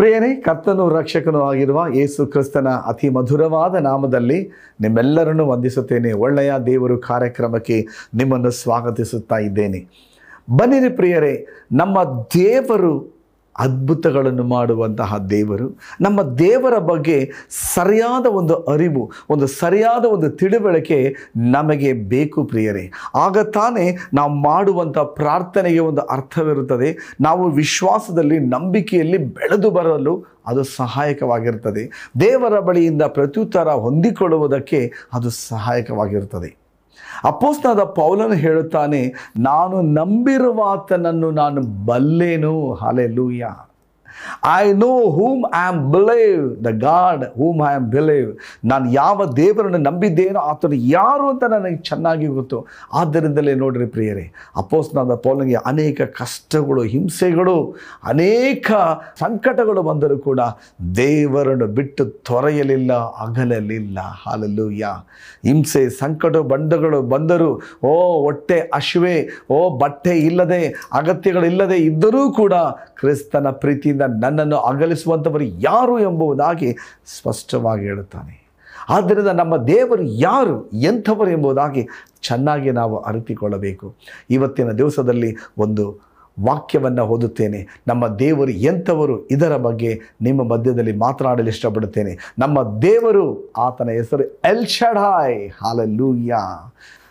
ಪ್ರಿಯರೇ, ಕರ್ತನು ರಕ್ಷಕನೂ ಆಗಿರುವ ಯೇಸು ಕ್ರಿಸ್ತನ ಅತಿ ಮಧುರವಾದ ನಾಮದಲ್ಲಿ ನಿಮ್ಮೆಲ್ಲರನ್ನು ವಂದಿಸುತ್ತೇನೆ. ಒಳ್ಳೆಯ ದೇವರು ಕಾರ್ಯಕ್ರಮಕ್ಕೆ ನಿಮ್ಮನ್ನು ಸ್ವಾಗತಿಸುತ್ತಾ ಇದ್ದೇನೆ. ಬನ್ನಿರಿ ಪ್ರಿಯರೇ, ನಮ್ಮ ದೇವರು ಅದ್ಭುತಗಳನ್ನು ಮಾಡುವಂತಹ ದೇವರು. ನಮ್ಮ ದೇವರ ಬಗ್ಗೆ ಸರಿಯಾದ ಒಂದು ಅರಿವು, ಒಂದು ಸರಿಯಾದ ಒಂದು ತಿಳುವಳಿಕೆ ನಮಗೆ ಬೇಕು ಪ್ರಿಯರೇ. ಆಗ ತಾನೇ ನಾವು ಮಾಡುವಂಥ ಪ್ರಾರ್ಥನೆಗೆ ಒಂದು ಅರ್ಥವಿರುತ್ತದೆ. ನಾವು ವಿಶ್ವಾಸದಲ್ಲಿ, ನಂಬಿಕೆಯಲ್ಲಿ ಬೆಳೆದು ಬರಲು ಅದು ಸಹಾಯಕವಾಗಿರ್ತದೆ. ದೇವರ ಬಳಿಯಿಂದ ಪ್ರತ್ಯುತ್ತರ ಹೊಂದಿಕೊಳ್ಳುವುದಕ್ಕೆ ಅದು ಸಹಾಯಕವಾಗಿರುತ್ತದೆ ಅಪೋಸ್ನಾದ ಪೌಲನು ಹೇಳುತ್ತಾನೆ ನಾನು ನಂಬಿರುವಾತನನ್ನು ನಾನು ಬಲ್ಲೇನು? Hallelujah I know whom I am believe the God whom I am believe ನಾನು ಯಾವ ದೇವರನ್ನು ನಂಬಿದ್ದೇನೋ ಆತನು ಯಾರು ಅಂತ ನನಗೆ ಚೆನ್ನಾಗಿ ಗೊತ್ತು. ಆದ್ದರಿಂದಲೇ ನೋಡ್ರಿ ಪ್ರಿಯರೇ ಅಪೋಸ್ನಾದ ಪೌಲನಿಗೆ ಅನೇಕ ಕಷ್ಟಗಳು, ಹಿಂಸೆಗಳು, ಅನೇಕ ಸಂಕಟಗಳು ಬಂದರೂ ಕೂಡ ದೇವರನ್ನು ಬಿಟ್ಟು ತೊರೆಯಲಿಲ್ಲ, ಅಗಲಲಿಲ್ಲ. ಹಾಲಲ್ಲೂಯ್ಯ ಹಿಂಸೆ, ಸಂಕಟ ಬಂಡಗಳು ಬಂದರೂ, ಓ, ಹೊಟ್ಟೆ ಅಶ್ವೆ, ಓ, ಬಟ್ಟೆ ಇಲ್ಲದೆ, ಅಗತ್ಯಗಳಿಲ್ಲದೆ ಇದ್ದರೂ ಕೂಡ ಕ್ರಿಸ್ತನ ಪ್ರೀತಿಯಿಂದ ನನ್ನನ್ನು ಅಗಲಿಸುವಂಥವರು ಯಾರು ಎಂಬುದಾಗಿ ಸ್ಪಷ್ಟವಾಗಿ ಹೇಳುತ್ತಾನೆ. ಆದ್ದರಿಂದ ನಮ್ಮ ದೇವರು ಯಾರು, ಎಂಥವರು ಎಂಬುದಾಗಿ ಚೆನ್ನಾಗಿ ನಾವು ಅರಿತುಕೊಳ್ಳಬೇಕು. ಇವತ್ತಿನ ದಿವಸದಲ್ಲಿ ಒಂದು ವಾಕ್ಯವನ್ನು ಓದುತ್ತೇನೆ. ನಮ್ಮ ದೇವರು ಎಂಥವರು, ಇದರ ಬಗ್ಗೆ ನಿಮ್ಮ ಮಧ್ಯದಲ್ಲಿ ಮಾತನಾಡಲು ಇಷ್ಟಪಡುತ್ತೇನೆ. ನಮ್ಮ ದೇವರು, ಆತನ ಹೆಸರು ಎಲ್ ಶಡಾಯ್. ಹಾಲಲ್ಲೂಯ್ಯ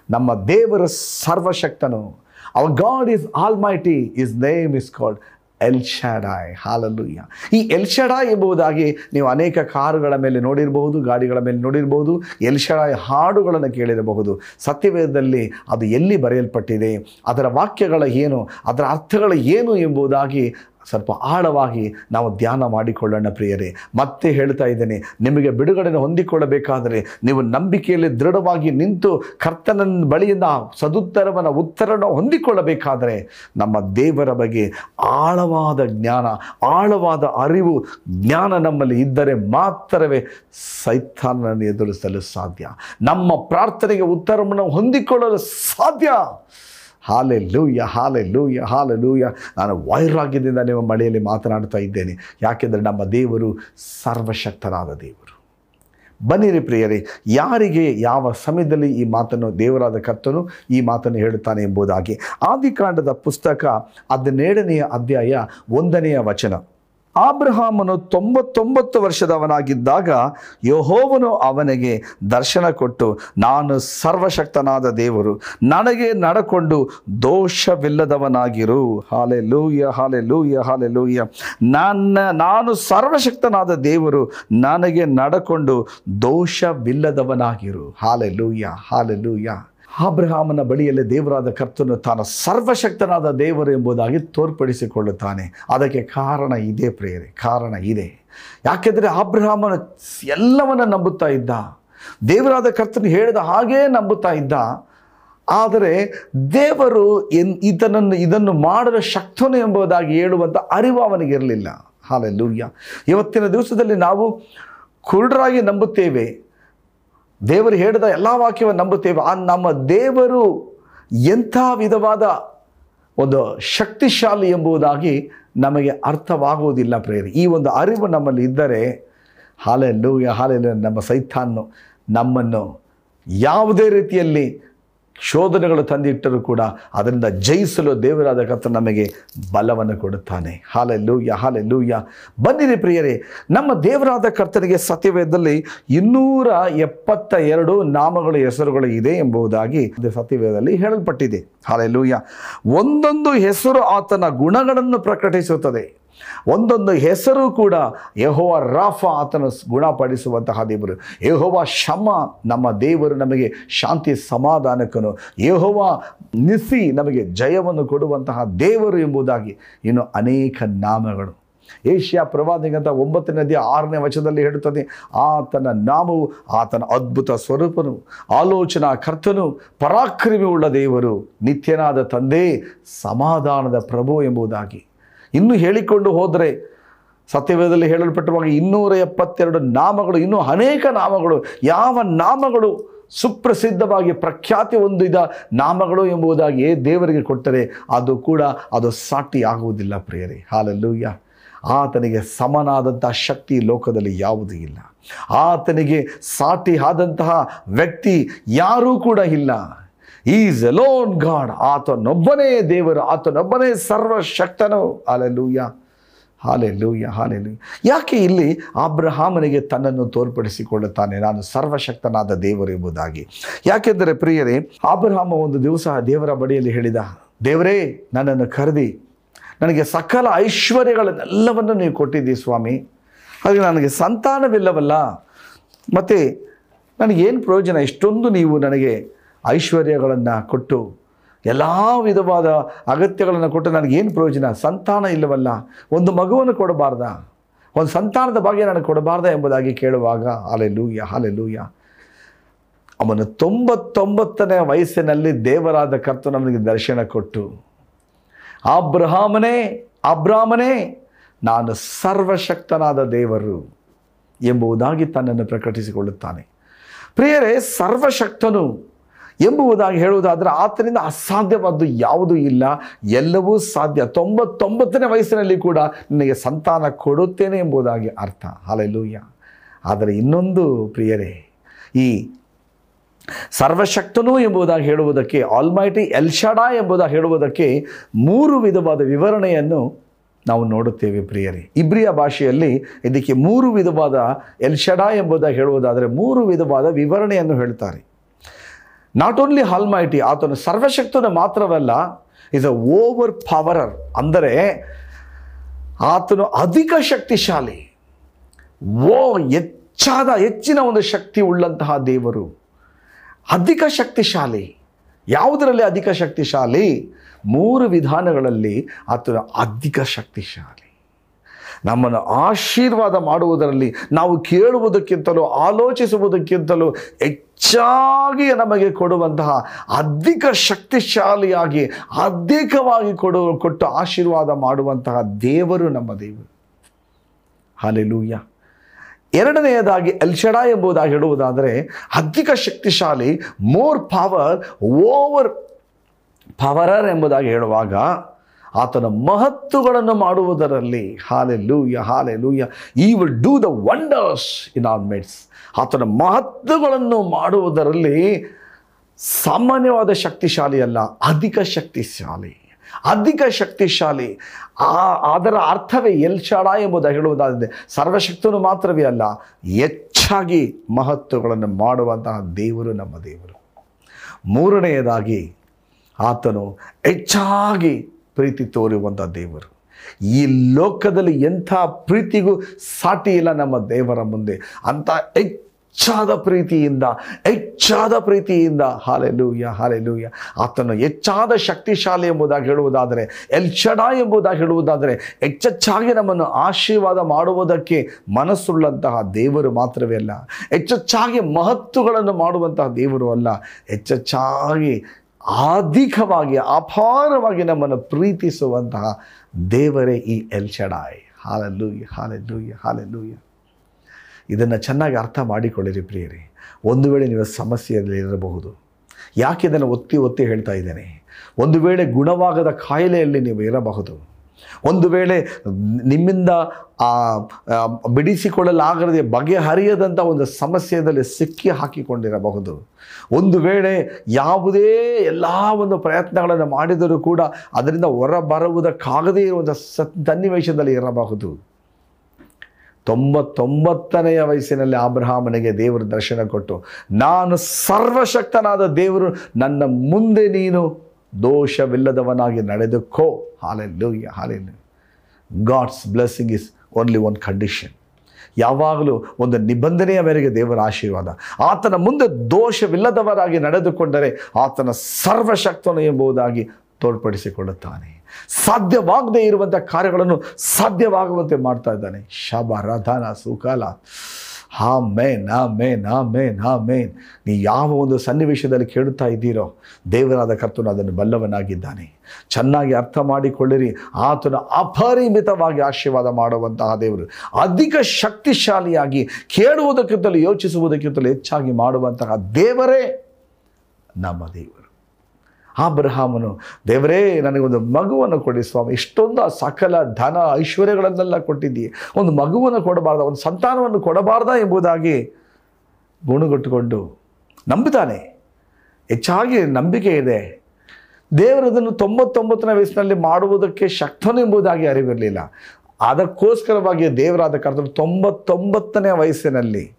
ನಮ್ಮ ದೇವರು ಸರ್ವಶಕ್ತನು. Our God is almighty his name is called El Shaddai hallelujah ಈ ಎಲ್ ಎಂಬುದಾಗಿ ನೀವು ಅನೇಕ ಕಾರುಗಳ ಮೇಲೆ ನೋಡಿರಬಹುದು, ಗಾಡಿಗಳ ಮೇಲೆ ನೋಡಿರಬಹುದು ಎಲ್ ಹಾಡುಗಳನ್ನು ಕೇಳಿರಬಹುದು. ಸತ್ಯವೇದದಲ್ಲಿ ಅದು ಎಲ್ಲಿ ಬರೆಯಲ್ಪಟ್ಟಿದೆ, ಅದರ ವಾಕ್ಯಗಳ ಏನು, ಅದರ ಅರ್ಥಗಳು ಏನು ಎಂಬುದಾಗಿ ಸ್ವಲ್ಪ ಆಳವಾಗಿ ನಾವು ಧ್ಯಾನ ಮಾಡಿಕೊಳ್ಳೋಣ ಪ್ರಿಯರೇ. ಮತ್ತೆ ಹೇಳ್ತಾ ಇದ್ದೇನೆ, ನಿಮಗೆ ಬಿಡುಗಡೆಯನ್ನು ಹೊಂದಿಕೊಳ್ಳಬೇಕಾದರೆ ನೀವು ನಂಬಿಕೆಯಲ್ಲಿ ದೃಢವಾಗಿ ನಿಂತು ಕರ್ತನ ಬಳಿಯಿಂದ ಸದುತ್ತರವನ್ನು ಉತ್ತರವನ್ನು ಹೊಂದಿಕೊಳ್ಳಬೇಕಾದರೆ ನಮ್ಮ ದೇವರ ಬಗ್ಗೆ ಆಳವಾದ ಜ್ಞಾನ, ಆಳವಾದ ಅರಿವು, ಜ್ಞಾನ ನಮ್ಮಲ್ಲಿ ಇದ್ದರೆ ಮಾತ್ರವೇ ಸೈತಾನನ್ನು ಎದುರಿಸಲು ಸಾಧ್ಯ. ನಮ್ಮ ಪ್ರಾರ್ಥನೆಗೆ ಉತ್ತರವನ್ನು ಹೊಂದಿಕೊಳ್ಳಲು ಸಾಧ್ಯ. ಹಾಲೆ ಹಾಲೆಲ್ಲೂಯ್ಯ ಹಾಲೆ ಲೂಯ ಹಾಲೆ ಲೂಯ ನಾನು ವೈರಾಗ್ಯದಿಂದ ನಿಮ್ಮ ಮಳೆಯಲ್ಲಿ ಮಾತನಾಡ್ತಾ ಇದ್ದೇನೆ. ಯಾಕೆಂದರೆ ನಮ್ಮ ದೇವರು ಸರ್ವಶಕ್ತನಾದ ದೇವರು. ಬನ್ನಿರಿ ಪ್ರಿಯರೇ, ಯಾರಿಗೆ ಯಾವ ಸಮಯದಲ್ಲಿ ಈ ಮಾತನ್ನು ದೇವರಾದ ಕರ್ತನು ಈ ಮಾತನ್ನು ಹೇಳುತ್ತಾನೆ ಎಂಬುದಾಗಿ. ಆದಿಕಾಂಡದ ಪುಸ್ತಕ ಹದಿನೇಳನೆಯ ಅಧ್ಯಾಯ ಒಂದನೆಯ ವಚನ. ಆಬ್ರಹಾಮನು ತೊಂಬತ್ತೊಂಬತ್ತು ವರ್ಷದವನಾಗಿದ್ದಾಗ ಯಹೋವನು ಅವನಿಗೆ ದರ್ಶನ ಕೊಟ್ಟು, ನಾನು ಸರ್ವಶಕ್ತನಾದ ದೇವರು, ನನಗೆ ನಡಕೊಂಡು ದೋಷವಿಲ್ಲದವನಾಗಿರು. ಹಾಲೆ ಲೂಯ ಹಾಲೆ ಲೂಯ ಹಾಲೆ ಲೂಯ ನನ್ನ, ನಾನು ಸರ್ವಶಕ್ತನಾದ ದೇವರು, ನನಗೆ ನಡಕೊಂಡು ದೋಷವಿಲ್ಲದವನಾಗಿರು. ಹಾಲೆ ಲೂಯ ಹಾಲೆ ಲೂಯ ಅಬ್ರಹಾಮನ ಬಳಿಯಲ್ಲಿ ದೇವರಾದ ಕರ್ತನು ತಾನು ಸರ್ವಶಕ್ತನಾದ ದೇವರು ಎಂಬುದಾಗಿ ತೋರ್ಪಡಿಸಿಕೊಳ್ಳುತ್ತಾನೆ. ಅದಕ್ಕೆ ಕಾರಣ ಇದೆ ಪ್ರೇರೆ ಕಾರಣ ಇದೆ. ಯಾಕೆಂದರೆ ಅಬ್ರಹಾಮನ ಎಲ್ಲವನ್ನ ನಂಬುತ್ತಾ ಇದ್ದ. ದೇವರಾದ ಕರ್ತನು ಹೇಳಿದ ಹಾಗೇ ನಂಬುತ್ತಾ ಇದ್ದ. ಆದರೆ ದೇವರು ಎನ್ ಇದನ್ನು ಇದನ್ನು ಮಾಡಲು ಶಕ್ತನು ಎಂಬುದಾಗಿ ಹೇಳುವಂಥ ಅರಿವು ಅವನಿಗಿರಲಿಲ್ಲ. ಹಾಲೆಲ್ಲೂಯ್ಯ ಇವತ್ತಿನ ದಿವಸದಲ್ಲಿ ನಾವು ಕುರುಡರಾಗಿ ನಂಬುತ್ತೇವೆ. ದೇವರು ಹೇಳಿದ ಎಲ್ಲ ವಾಕ್ಯವನ್ನು ನಂಬುತ್ತೇವೆ. ಆ ನಮ್ಮ ದೇವರು ಎಂಥ ವಿಧವಾದ ಒಂದು ಶಕ್ತಿಶಾಲಿ ಎಂಬುದಾಗಿ ನಮಗೆ ಅರ್ಥವಾಗುವುದಿಲ್ಲ ಪ್ರೇರಿ ಈ ಒಂದು ಅರಿವು ನಮ್ಮಲ್ಲಿ ಇದ್ದರೆ ಹಾಲೆಲ್ಲೂ ಹಾಲೆಲ್ಲ ನಮ್ಮ ಸೈತಾನ್ನು ನಮ್ಮನ್ನು ಯಾವುದೇ ರೀತಿಯಲ್ಲಿ ಶೋಧನೆಗಳು ತಂದಿಟ್ಟರೂ ಕೂಡ ಅದರಿಂದ ಜಯಿಸಲು ದೇವರಾದ ಕರ್ತ ನಮಗೆ ಬಲವನ್ನು ಕೊಡುತ್ತಾನೆ. Hallelujah hallelujah. ಬನ್ನಿರಿ ಪ್ರಿಯರೇ, ನಮ್ಮ ದೇವರಾದ ಕರ್ತನಿಗೆ ಸತ್ಯವೇದದಲ್ಲಿ ಇನ್ನೂರ ಎಪ್ಪತ್ತ ಎರಡು ನಾಮಗಳ, ಹೆಸರುಗಳು ಇದೆ ಎಂಬುದಾಗಿ ಸತ್ಯವೇದದಲ್ಲಿ ಹೇಳಲ್ಪಟ್ಟಿದೆ. ಹಾಲೆಲ್ಲೂಯ್ಯ. ಒಂದೊಂದು ಹೆಸರು ಆತನ ಗುಣಗಳನ್ನು ಪ್ರಕಟಿಸುತ್ತದೆ. ಒಂದೊಂದು ಹೆಸರು ಕೂಡ ಯಹೋವ ರಾಫ ಆತನ ಗುಣಪಡಿಸುವಂತಹ ದೇವರು. ಯಹೋವ ಶಮ ನಮ್ಮ ದೇವರು, ನಮಗೆ ಶಾಂತಿ ಸಮಾಧಾನಕ್ಕನು ಯಹೋವ ನಿಸಿ ನಮಗೆ ಜಯವನ್ನು ಕೊಡುವಂತಹ ದೇವರು ಎಂಬುದಾಗಿ ಇನ್ನು ಅನೇಕ ನಾಮಗಳು. ಏಷ್ಯಾ ಪ್ರವಾದಿಗಂತ ಒಂಬತ್ತನೇ ನದಿಯ ಆರನೇ ವಚನದಲ್ಲಿ ಹೇಳುತ್ತದೆ, ಆತನ ನಾಮವು ಆತನ ಅದ್ಭುತ ಸ್ವರೂಪನು, ಆಲೋಚನಾ ಕರ್ತನು ಪರಾಕ್ರಮಿ ಉಳ್ಳ ದೇವರು, ನಿತ್ಯನಾದ ತಂದೆ, ಸಮಾಧಾನದ ಪ್ರಭು ಎಂಬುದಾಗಿ. ಇನ್ನು ಹೇಳಿಕೊಂಡು ಹೋದರೆ ಸತ್ಯವೇದದಲ್ಲಿ ಹೇಳಲ್ಪಟ್ಟಿರುವಾಗ ಇನ್ನೂರ ಎಪ್ಪತ್ತೆರಡು ನಾಮಗಳು, ಇನ್ನೂ ಅನೇಕ ನಾಮಗಳು, ಯಾವ ನಾಮಗಳು ಸುಪ್ರಸಿದ್ಧವಾಗಿ ಪ್ರಖ್ಯಾತಿ ಹೊಂದಿದ ನಾಮಗಳು ಎಂಬುದಾಗಿ ದೇವರಿಗೆ ಕೊಟ್ಟರೆ ಅದು ಕೂಡ ಅದು ಸಾಟಿ ಆಗುವುದಿಲ್ಲ ಪ್ರಿಯರೇ. ಹಾಲಲ್ಲೂಯ್ಯ. ಆತನಿಗೆ ಸಮನಾದಂಥ ಶಕ್ತಿ ಲೋಕದಲ್ಲಿ ಯಾವುದೂ ಇಲ್ಲ. ಆತನಿಗೆ ಸಾಟಿ ಆದಂತಹ ವ್ಯಕ್ತಿ ಯಾರೂ ಕೂಡ ಇಲ್ಲ. ಈಸ್ ಅಲೋನ್ ಗಾಡ್ ಆತನೊಬ್ಬನೇ ದೇವರು, ಆತನೊಬ್ಬನೇ ಸರ್ವಶಕ್ತನು. ಅಲೆಲೂಯ ಹಾಲೆಲ್ಲೂಯ್ಯ ಹಾಲೆಲೂಯ ಯಾಕೆ ಇಲ್ಲಿ ಅಬ್ರಹಾಮನಿಗೆ ತನ್ನನ್ನು ತೋರ್ಪಡಿಸಿಕೊಳ್ಳುತ್ತಾನೆ? ನಾನು ಸರ್ವಶಕ್ತನಾದ ದೇವರು ಎಂಬುದಾಗಿ. ಯಾಕೆಂದರೆ ಪ್ರಿಯರೇ ಅಬ್ರಹಾಮ ಒಂದು ದಿವಸ ದೇವರ ಬಡಿಯಲ್ಲಿ ಹೇಳಿದ, ದೇವರೇ, ನನ್ನನ್ನು ಕರೆದಿ. ನನಗೆ ಸಕಲ ಐಶ್ವರ್ಯಗಳನ್ನೆಲ್ಲವನ್ನು ನೀವು ಕೊಟ್ಟಿದ್ದೀ ಸ್ವಾಮಿ. ಹಾಗೆ ನನಗೆ ಸಂತಾನವಿಲ್ಲವಲ್ಲ. ಮತ್ತು ನನಗೇನು ಪ್ರಯೋಜನ? ಇಷ್ಟೊಂದು ನೀವು ನನಗೆ ಐಶ್ವರ್ಯಗಳನ್ನು ಕೊಟ್ಟು ಎಲ್ಲ ವಿಧವಾದ ಅಗತ್ಯಗಳನ್ನು ಕೊಟ್ಟು ನನಗೇನು ಪ್ರಯೋಜನ? ಸಂತಾನ ಇಲ್ಲವಲ್ಲ. ಒಂದು ಮಗುವನ್ನು ಕೊಡಬಾರ್ದ. ಒಂದು ಸಂತಾನದ ಭಾಗ್ಯ ನನಗೆ ಕೊಡಬಾರ್ದ ಎಂಬುದಾಗಿ ಕೇಳುವಾಗ ಹಾಲೆಲೂಯ ಹಾಲೆಲೂಯ ಅವನು ತೊಂಬತ್ತೊಂಬತ್ತನೇ ವಯಸ್ಸಿನಲ್ಲಿ ದೇವರಾದ ಕರ್ತನು ನನಗೆ ದರ್ಶನ ಕೊಟ್ಟು ಅಬ್ರಹಾಮನೇ ಅಬ್ರಾಮನೇ ನಾನು ಸರ್ವಶಕ್ತನಾದ ದೇವರು ಎಂಬುದಾಗಿ ತನ್ನನ್ನು ಪ್ರಕಟಿಸಿಕೊಳ್ಳುತ್ತಾನೆ. ಪ್ರಿಯರೇ, ಸರ್ವಶಕ್ತನು ಎಂಬುದಾಗಿ ಹೇಳುವುದಾದರೆ ಆತನಿಂದ ಅಸಾಧ್ಯವಾದ್ದು ಯಾವುದೂ ಇಲ್ಲ. ಎಲ್ಲವೂ ಸಾಧ್ಯ. ತೊಂಬತ್ತೊಂಬತ್ತನೇ ವಯಸ್ಸಿನಲ್ಲಿ ಕೂಡ ನಿನಗೆ ಸಂತಾನ ಕೊಡುತ್ತೇನೆ ಎಂಬುದಾಗಿ ಅರ್ಥ. ಹಾಲೆಲ್ಲೂಯ್ಯ ಆದರೆ ಇನ್ನೊಂದು ಪ್ರಿಯರೇ, ಈ ಸರ್ವಶಕ್ತನು ಎಂಬುದಾಗಿ ಹೇಳುವುದಕ್ಕೆ, ಆಲ್ಮೈಟಿ ಎಲ್ಶಡಾ ಎಂಬುದಾಗಿ ಹೇಳುವುದಕ್ಕೆ ಮೂರು ವಿಧವಾದ ವಿವರಣೆಯನ್ನು ನಾವು ನೋಡುತ್ತೇವೆ ಪ್ರಿಯರೇ. ಇಬ್ರಿಯ ಭಾಷೆಯಲ್ಲಿ ಇದಕ್ಕೆ ಮೂರು ವಿಧವಾದ ಎಲ್ಶಡಾ ಎಂಬುದಾಗಿ ಹೇಳುವುದಾದರೆ ಮೂರು ವಿಧವಾದ ವಿವರಣೆಯನ್ನು ಹೇಳ್ತಾರೆ. ನಾಟ್ ಓನ್ಲಿ ಹಾಲ್ಮೈಟಿ ಆತನ ಸರ್ವಶಕ್ತನು ಮಾತ್ರವಲ್ಲ ಇಸ್ ಅ ಓವರ್ ಪವರರ್ ಅಂದರೆ ಆತನು ಅಧಿಕ ಶಕ್ತಿಶಾಲಿ, ಓ, ಹೆಚ್ಚಾದ, ಹೆಚ್ಚಿನ ಒಂದು ಶಕ್ತಿ ಉಳ್ಳಂತಹ ದೇವರು. ಅಧಿಕ ಶಕ್ತಿಶಾಲಿ. ಯಾವುದರಲ್ಲಿ ಅಧಿಕ ಶಕ್ತಿಶಾಲಿ? ಮೂರು ವಿಧಾನಗಳಲ್ಲಿ ಆತನ ಅಧಿಕ ಶಕ್ತಿಶಾಲಿ. ನಮ್ಮನ್ನು ಆಶೀರ್ವಾದ ಮಾಡುವುದರಲ್ಲಿ ನಾವು ಕೇಳುವುದಕ್ಕಿಂತಲೂ ಆಲೋಚಿಸುವುದಕ್ಕಿಂತಲೂ ಹೆಚ್ಚಾಗಿ ನಮಗೆ ಕೊಡುವಂತಹ ಅಧಿಕ ಶಕ್ತಿಶಾಲಿಯಾಗಿ, ಅಧಿಕವಾಗಿ ಕೊಡು, ಕೊಟ್ಟು ಆಶೀರ್ವಾದ ಮಾಡುವಂತಹ ದೇವರು ನಮ್ಮ ದೇವರು. ಹಾಲೆಲೂಯ್ಯ. ಎರಡನೆಯದಾಗಿ ಎಲ್ಷಡಾ ಎಂಬುದಾಗಿ ಹೇಳುವುದಾದರೆ, ಅಧಿಕ ಶಕ್ತಿಶಾಲಿ, ಮೋರ್ ಪವರ್, ಓವರ್ ಪವರರ್ ಎಂಬುದಾಗಿ ಹೇಳುವಾಗ ಆತನ ಮಹತ್ವಗಳನ್ನು ಮಾಡುವುದರಲ್ಲಿ ಹಾಲೆ ಲೂಯ hallelujah he will do the wonders in our ಆತನ ಮಹತ್ವಗಳನ್ನು ಮಾಡುವುದರಲ್ಲಿ ಸಾಮಾನ್ಯವಾದ ಶಕ್ತಿಶಾಲಿ ಅಲ್ಲ ಅಧಿಕ ಶಕ್ತಿಶಾಲಿ. ಅಧಿಕ ಶಕ್ತಿಶಾಲಿ. ಆ, ಅದರ ಅರ್ಥವೇ ಎಲ್ಶಾಡ ಎಂಬುದಾಗಿ ಹೇಳುವುದಾದರೆ, ಸರ್ವಶಕ್ತನು ಮಾತ್ರವೇ ಅಲ್ಲ, ಹೆಚ್ಚಾಗಿ ಮಹತ್ವಗಳನ್ನು ಮಾಡುವಂತಹ ದೇವರು ನಮ್ಮ ದೇವರು. ಮೂರನೆಯದಾಗಿ, ಆತನು ಹೆಚ್ಚಾಗಿ ಪ್ರೀತಿ ತೋರುವಂಥ ದೇವರು. ಈ ಲೋಕದಲ್ಲಿ ಎಂಥ ಪ್ರೀತಿಗೂ ಸಾಟಿ ಇಲ್ಲ ನಮ್ಮ ದೇವರ ಮುಂದೆ. ಅಂಥ ಹೆಚ್ಚಾದ ಪ್ರೀತಿಯಿಂದ ಹೆಚ್ಚಾದ ಪ್ರೀತಿಯಿಂದ ಹಾಲೆಲೂಯ ಹಾಲೆಲೂಯ ಆತನು ಹೆಚ್ಚಾದ ಶಕ್ತಿಶಾಲಿ ಎಂಬುದಾಗಿ ಹೇಳುವುದಾದರೆ ಎಲ್ಚಡ ಎಂಬುದಾಗಿ ಹೇಳುವುದಾದರೆ, ಹೆಚ್ಚೆಚ್ಚಾಗಿ ನಮ್ಮನ್ನು ಆಶೀರ್ವಾದ ಮಾಡುವುದಕ್ಕೆ ಮನಸ್ಸುಳ್ಳಂತಹ ದೇವರು ಮಾತ್ರವೇ ಅಲ್ಲ, ಹೆಚ್ಚೆಚ್ಚಾಗಿ ಮಹತ್ವಗಳನ್ನು ಮಾಡುವಂತಹ ದೇವರು ಅಲ್ಲ, ಹೆಚ್ಚೆಚ್ಚಾಗಿ ಅಧಿಕವಾಗಿ ಅಪಾರವಾಗಿ ನಮ್ಮನ್ನು ಪ್ರೀತಿಸುವಂತಹ ದೇವರೇ ಈ ಎಲ್ಚಡಾಯ್ ಹಾಲೆಲ್ಲೂಯ್ಯ ಹಾಲೆಲ್ಲೂಯ್ಯ ಹಾಲೆಲ್ಲೂಯ್ಯ. ಇದನ್ನು ಚೆನ್ನಾಗಿ ಅರ್ಥ ಮಾಡಿಕೊಳ್ಳಿರಿ ಪ್ರಿಯರಿ. ಒಂದು ವೇಳೆ ನೀವು ಸಮಸ್ಯೆಯಲ್ಲಿ ಇರಬಹುದು. ಯಾಕೆ ಇದನ್ನು ಒತ್ತಿ ಒತ್ತಿ ಹೇಳ್ತಾ ಇದ್ದೇನೆ? ಒಂದು ವೇಳೆ ಗುಣವಾಗದ ಕಾಯಿಲೆಯಲ್ಲಿ ನೀವು ಇರಬಹುದು. ಒಂದು ವೇಳೆ ನಿಮ್ಮಿಂದ ಬಿಡಿಸಿಕೊಳ್ಳಲಾಗದೆ ಬಗೆಹರಿಯದಂಥ ಒಂದು ಸಮಸ್ಯೆಯಲ್ಲಿ ಸಿಕ್ಕಿ ಹಾಕಿಕೊಂಡಿರಬಹುದು. ಒಂದು ವೇಳೆ ಯಾವುದೇ ಎಲ್ಲ ಒಂದು ಪ್ರಯತ್ನಗಳನ್ನು ಮಾಡಿದರೂ ಕೂಡ ಅದರಿಂದ ಹೊರಬರುವುದಕ್ಕಾಗದೇ ಇರುವಂಥ ಸನ್ನಿವೇಶದಲ್ಲಿ ಇರಬಹುದು. ತೊಂಬತ್ತೊಂಬತ್ತನೆಯ ವಯಸ್ಸಿನಲ್ಲಿ ಆಬ್ರಹಾಮನಿಗೆ ದೇವರು ದರ್ಶನ ಕೊಟ್ಟು, ನಾನು ಸರ್ವಶಕ್ತನಾದ ದೇವರು, ನನ್ನ ಮುಂದೆ ನೀನು ದೋಷವಿಲ್ಲದವನಾಗಿ ನಡೆದುಕೋ. Hallelujah hallelujah God's blessing is only one condition ಯಾವಾಗಲೂ ಒಂದು ನಿಬಂಧನೆಯ ಮೇರೆಗೆ ದೇವರ ಆಶೀರ್ವಾದ. ಆತನ ಮುಂದೆ ದೋಷವಿಲ್ಲದವರಾಗಿ ನಡೆದುಕೊಂಡರೆ ಆತನ ಸರ್ವಶಕ್ತನು ಎಂಬುದಾಗಿ ತೋರ್ಪಡಿಸಿಕೊಳ್ಳುತ್ತಾನೆ. ಸಾಧ್ಯವಾಗದೇ ಇರುವಂಥ ಕಾರ್ಯಗಳನ್ನು ಸಾಧ್ಯವಾಗುವಂತೆ ಮಾಡ್ತಾ ಇದ್ದಾನೆ. ಶಬ, ರಧನ, ಸುಕಾಲ. ಹಾ ಮೇನ್ ಆ ಮೇನ್ ಆ ಮೇನ್ ಹಾ ಮೇನ್ ನೀ ಯಾವ ಒಂದು ಸನ್ನಿವೇಶದಲ್ಲಿ ಕೇಳುತ್ತಾ ಇದ್ದೀರೋ, ದೇವರಾದ ಕರ್ತನು ಅದನ್ನು ಬಲ್ಲವನಾಗಿದ್ದಾನೆ. ಚೆನ್ನಾಗಿ ಅರ್ಥ ಮಾಡಿಕೊಳ್ಳಿರಿ. ಆತನ ಅಪರಿಮಿತವಾಗಿ ಆಶೀರ್ವಾದ ಮಾಡುವಂತಹ ದೇವರು. ಅಧಿಕ ಶಕ್ತಿಶಾಲಿಯಾಗಿ ಕೇಳುವುದಕ್ಕಿಂತಲೂ ಯೋಚಿಸುವುದಕ್ಕಿಂತಲೂ ಹೆಚ್ಚಾಗಿ ಮಾಡುವಂತಹ ದೇವರೇ ನಮ್ಮ ದೇವರು. ಅಬ್ರಹಾಮನು, ದೇವರೇ, ನನಗೊಂದು ಮಗುವನ್ನು ಕೊಡಿ ಸ್ವಾಮಿ. ಇಷ್ಟೊಂದು ಆ ಸಕಲ ಧನ ಐಶ್ವರ್ಯಗಳನ್ನೆಲ್ಲ ಕೊಟ್ಟಿದ್ದಿ. ಒಂದು ಮಗುವನ್ನು ಕೊಡಬಾರ್ದ, ಒಂದು ಸಂತಾನವನ್ನು ಕೊಡಬಾರ್ದ ಎಂಬುದಾಗಿ ಗುಣಗಟ್ಟುಕೊಂಡು ನಂಬುತ್ತಾನೆ ಹೆಚ್ಚಾಗಿ ನಂಬಿಕೆ ಇದೆ. ದೇವರದನ್ನು ತೊಂಬತ್ತೊಂಬತ್ತನೇ ವಯಸ್ಸಿನಲ್ಲಿ ಮಾಡುವುದಕ್ಕೆ ಶಕ್ತನು ಎಂಬುದಾಗಿ ಅರಿವಿರಲಿಲ್ಲ. ಅದಕ್ಕೋಸ್ಕರವಾಗಿ ದೇವರಾದ ಕರ್ತನು ತೊಂಬತ್ತೊಂಬತ್ತನೇ ವಯಸ್ಸಿನಲ್ಲಿ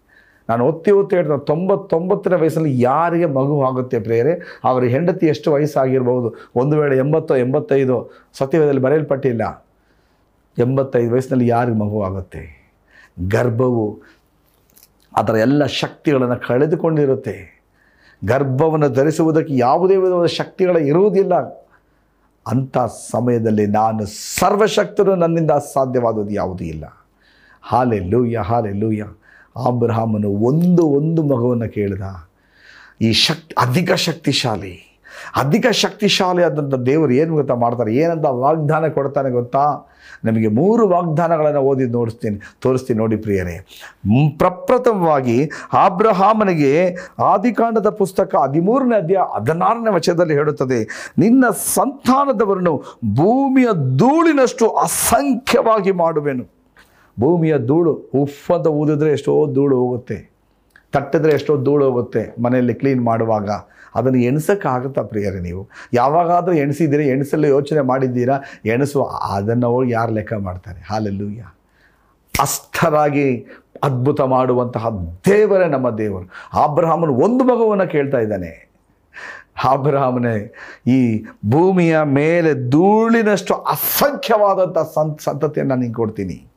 ನಾನು ಒತ್ತಿ ಒತ್ತಿ ಹೇಳ್ತೇನೆ, ತೊಂಬತ್ತೊಂಬತ್ತರ ವಯಸ್ಸಲ್ಲಿ ಯಾರಿಗೆ ಮಗು ಆಗುತ್ತೆ ಪ್ರೇಯರೆ? ಅವರ ಹೆಂಡತಿ ಎಷ್ಟು ವಯಸ್ಸಾಗಿರ್ಬೋದು ಒಂದು ವೇಳೆ ಎಂಬತ್ತೋ, ಎಂಬತ್ತೈದು ಸತ್ಯವೇದಲ್ಲಿ ಬರೆಯಲ್ಪಟ್ಟಿಲ್ಲ. ಎಂಬತ್ತೈದು ವಯಸ್ಸಿನಲ್ಲಿ ಯಾರಿಗೆ ಮಗು ಆಗುತ್ತೆ? ಗರ್ಭವು ಅದರ ಎಲ್ಲ ಶಕ್ತಿಗಳನ್ನು ಕಳೆದುಕೊಂಡಿರುತ್ತೆ. ಗರ್ಭವನ್ನು ಧರಿಸುವುದಕ್ಕೆ ಯಾವುದೇ ವಿಧವಾದ ಶಕ್ತಿಗಳ ಇರುವುದಿಲ್ಲ. ಅಂಥ ಸಮಯದಲ್ಲಿ ನಾನು ಸರ್ವಶಕ್ತರು ನನ್ನಿಂದ ಸಾಧ್ಯವಾದದ್ದು ಯಾವುದೂ ಇಲ್ಲ. ಹಾಲೆ ಲೂಯ್ಯ ಹಾಲೆ ಲೂಯ್ಯ ಆಬ್ರಹಾಮನು ಒಂದು ಒಂದು ಮಗುವನ್ನು ಕೇಳಿದ, ಈ ಶಕ್ತಿ ಅಧಿಕ ಶಕ್ತಿಶಾಲಿ ಅಧಿಕ ಶಕ್ತಿಶಾಲಿ ಆದಂಥ ದೇವರು ಏನು ಗೊತ್ತಾ ಮಾಡ್ತಾರೆ? ಏನಂತ ವಾಗ್ದಾನ ಕೊಡ್ತಾನೆ ಗೊತ್ತಾ? ನಮಗೆ ಮೂರು ವಾಗ್ದಾನಗಳನ್ನು ಓದಿ ನೋಡಿಸ್ತೀನಿ, ತೋರಿಸ್ತೀನಿ ನೋಡಿ ಪ್ರಿಯರೇ. ಪ್ರಪ್ರಥಮವಾಗಿ ಆಬ್ರಹಾಮನಿಗೆ ಆದಿಕಾಂಡದ ಪುಸ್ತಕ ಹದಿಮೂರನೇ ಅಧ್ಯಾಯ ಹದಿನಾರನೇ ವಚನದಲ್ಲಿ ಹೇಳುತ್ತದೆ, ನಿನ್ನ ಸಂತಾನದವರನ್ನು ಭೂಮಿಯ ಧೂಳಿನಷ್ಟು ಅಸಂಖ್ಯವಾಗಿ ಮಾಡುವೆನು. ಭೂಮಿಯ ಧೂಳು ಉಫ್ ಅಂತ ಊದಿದ್ರೆ ಎಷ್ಟೋ ಧೂಳು ಹೋಗುತ್ತೆ. ತಟ್ಟಿದ್ರೆ ಎಷ್ಟೋ ಧೂಳು ಹೋಗುತ್ತೆ ಮನೆಯಲ್ಲಿ ಕ್ಲೀನ್ ಮಾಡುವಾಗ. ಅದನ್ನು ಎಣಿಸೋಕ್ಕಾಗುತ್ತಾ ಪ್ರಿಯರೇ ನೀವು? ಯಾವಾಗಾದರೂ ಎಣಿಸಿದ್ದೀರಿ, ಎಣಿಸಲು ಯೋಚನೆ ಮಾಡಿದ್ದೀರಾ? ಎಣಸು ಅದನ್ನು ಹೋಗಿ ಯಾರು ಲೆಕ್ಕ ಮಾಡ್ತಾರೆ? ಹಾಲೆಲ್ಲೂಯ್ಯ ಅಸ್ಥರಾಗಿ ಅದ್ಭುತ ಮಾಡುವಂತಹ ದೇವರೇ ನಮ್ಮ ದೇವರು. ಆಬ್ರಹಾಮನು ಒಂದು ಮಗುವನ್ನು ಕೇಳ್ತಾ ಇದ್ದಾನೆ. ಆಬ್ರಹಾಮನೇ, ಈ ಭೂಮಿಯ ಮೇಲೆ ಧೂಳಿನಷ್ಟು ಅಸಂಖ್ಯವಾದಂಥ ಸಂತ ಸಂತತಿಯನ್ನು ನಾನು ಕೊಡ್ತೀನಿ.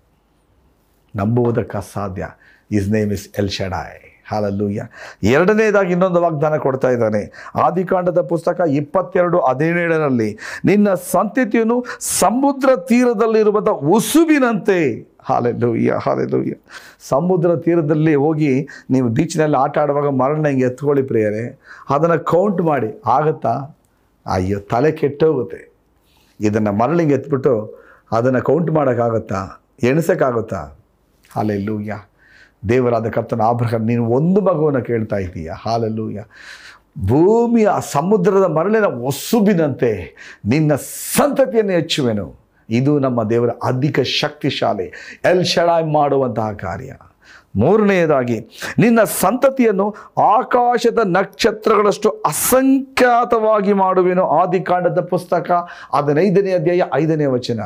ನಂಬುವುದಕ್ಕೆ ಅಸಾಧ್ಯ his name is El Shaddai hallelujah ಎರಡನೇದಾಗಿ ಇನ್ನೊಂದು ವಾಗ್ದಾನ ಕೊಡ್ತಾ ಇದ್ದಾನೆ. ಆದಿಕಾಂಡದ ಪುಸ್ತಕ ಇಪ್ಪತ್ತೆರಡು ಹದಿನೇಳರಲ್ಲಿ, ನಿನ್ನ ಸಂತತಿಯನ್ನು ಸಮುದ್ರ ತೀರದಲ್ಲಿರುವಂಥ ಉಸುಬಿನಂತೆ ಹಾಲೆಲ್ಲೂಯ್ಯ ಹಾಲೆಲ್ಲೂಯ್ಯ ಸಮುದ್ರ ತೀರದಲ್ಲಿ ಹೋಗಿ ನೀವು ಬೀಚ್ನಲ್ಲಿ ಆಟ ಆಡುವಾಗ ಮರಣ ಹಿಂಗೆ ಎತ್ಕೊಳ್ಳಿ ಪ್ರಿಯರೇ. ಅದನ್ನು ಕೌಂಟ್ ಮಾಡಿ. ಆಗುತ್ತಾ? ಅಯ್ಯೋ, ತಲೆ ಕೆಟ್ಟೋಗುತ್ತೆ. ಇದನ್ನು ಮರಳಿಗೆ ಎತ್ಬಿಟ್ಟು ಅದನ್ನು ಕೌಂಟ್ ಮಾಡೋಕ್ಕಾಗುತ್ತಾ? ಎಣಿಸೋಕ್ಕಾಗುತ್ತಾ? ಹಾಲೆಲ್ಲೂಯ್ಯ. ದೇವರಾದ ಕರ್ತನ ಆಭ್ರಹ ನೀನು ಒಂದು ಮಗುವನ್ನು ಕೇಳ್ತಾ ಇದ್ದೀಯ? ಹಾಲೆಲ್ಲೂಯ್ಯ. ಭೂಮಿಯ ಸಮುದ್ರದ ಮರಳಿನ ಒಸುಬಿನಂತೆ ನಿನ್ನ ಸಂತತಿಯನ್ನು ಹೆಚ್ಚುವೆನು. ಇದು ನಮ್ಮ ದೇವರ ಅಧಿಕ ಶಕ್ತಿಶಾಲಿ, ಎಲ್ ಶಡಾಯ್ ಮಾಡುವಂತಹ ಕಾರ್ಯ. ಮೂರನೆಯದಾಗಿ, ನಿನ್ನ ಸಂತತಿಯನ್ನು ಆಕಾಶದ ನಕ್ಷತ್ರಗಳಷ್ಟು ಅಸಂಖ್ಯಾತವಾಗಿ ಮಾಡುವೆನು. ಆದಿಕಾಂಡದ ಪುಸ್ತಕ ಹದಿನೈದನೇ ಅಧ್ಯಾಯ ಐದನೇ ವಚನ.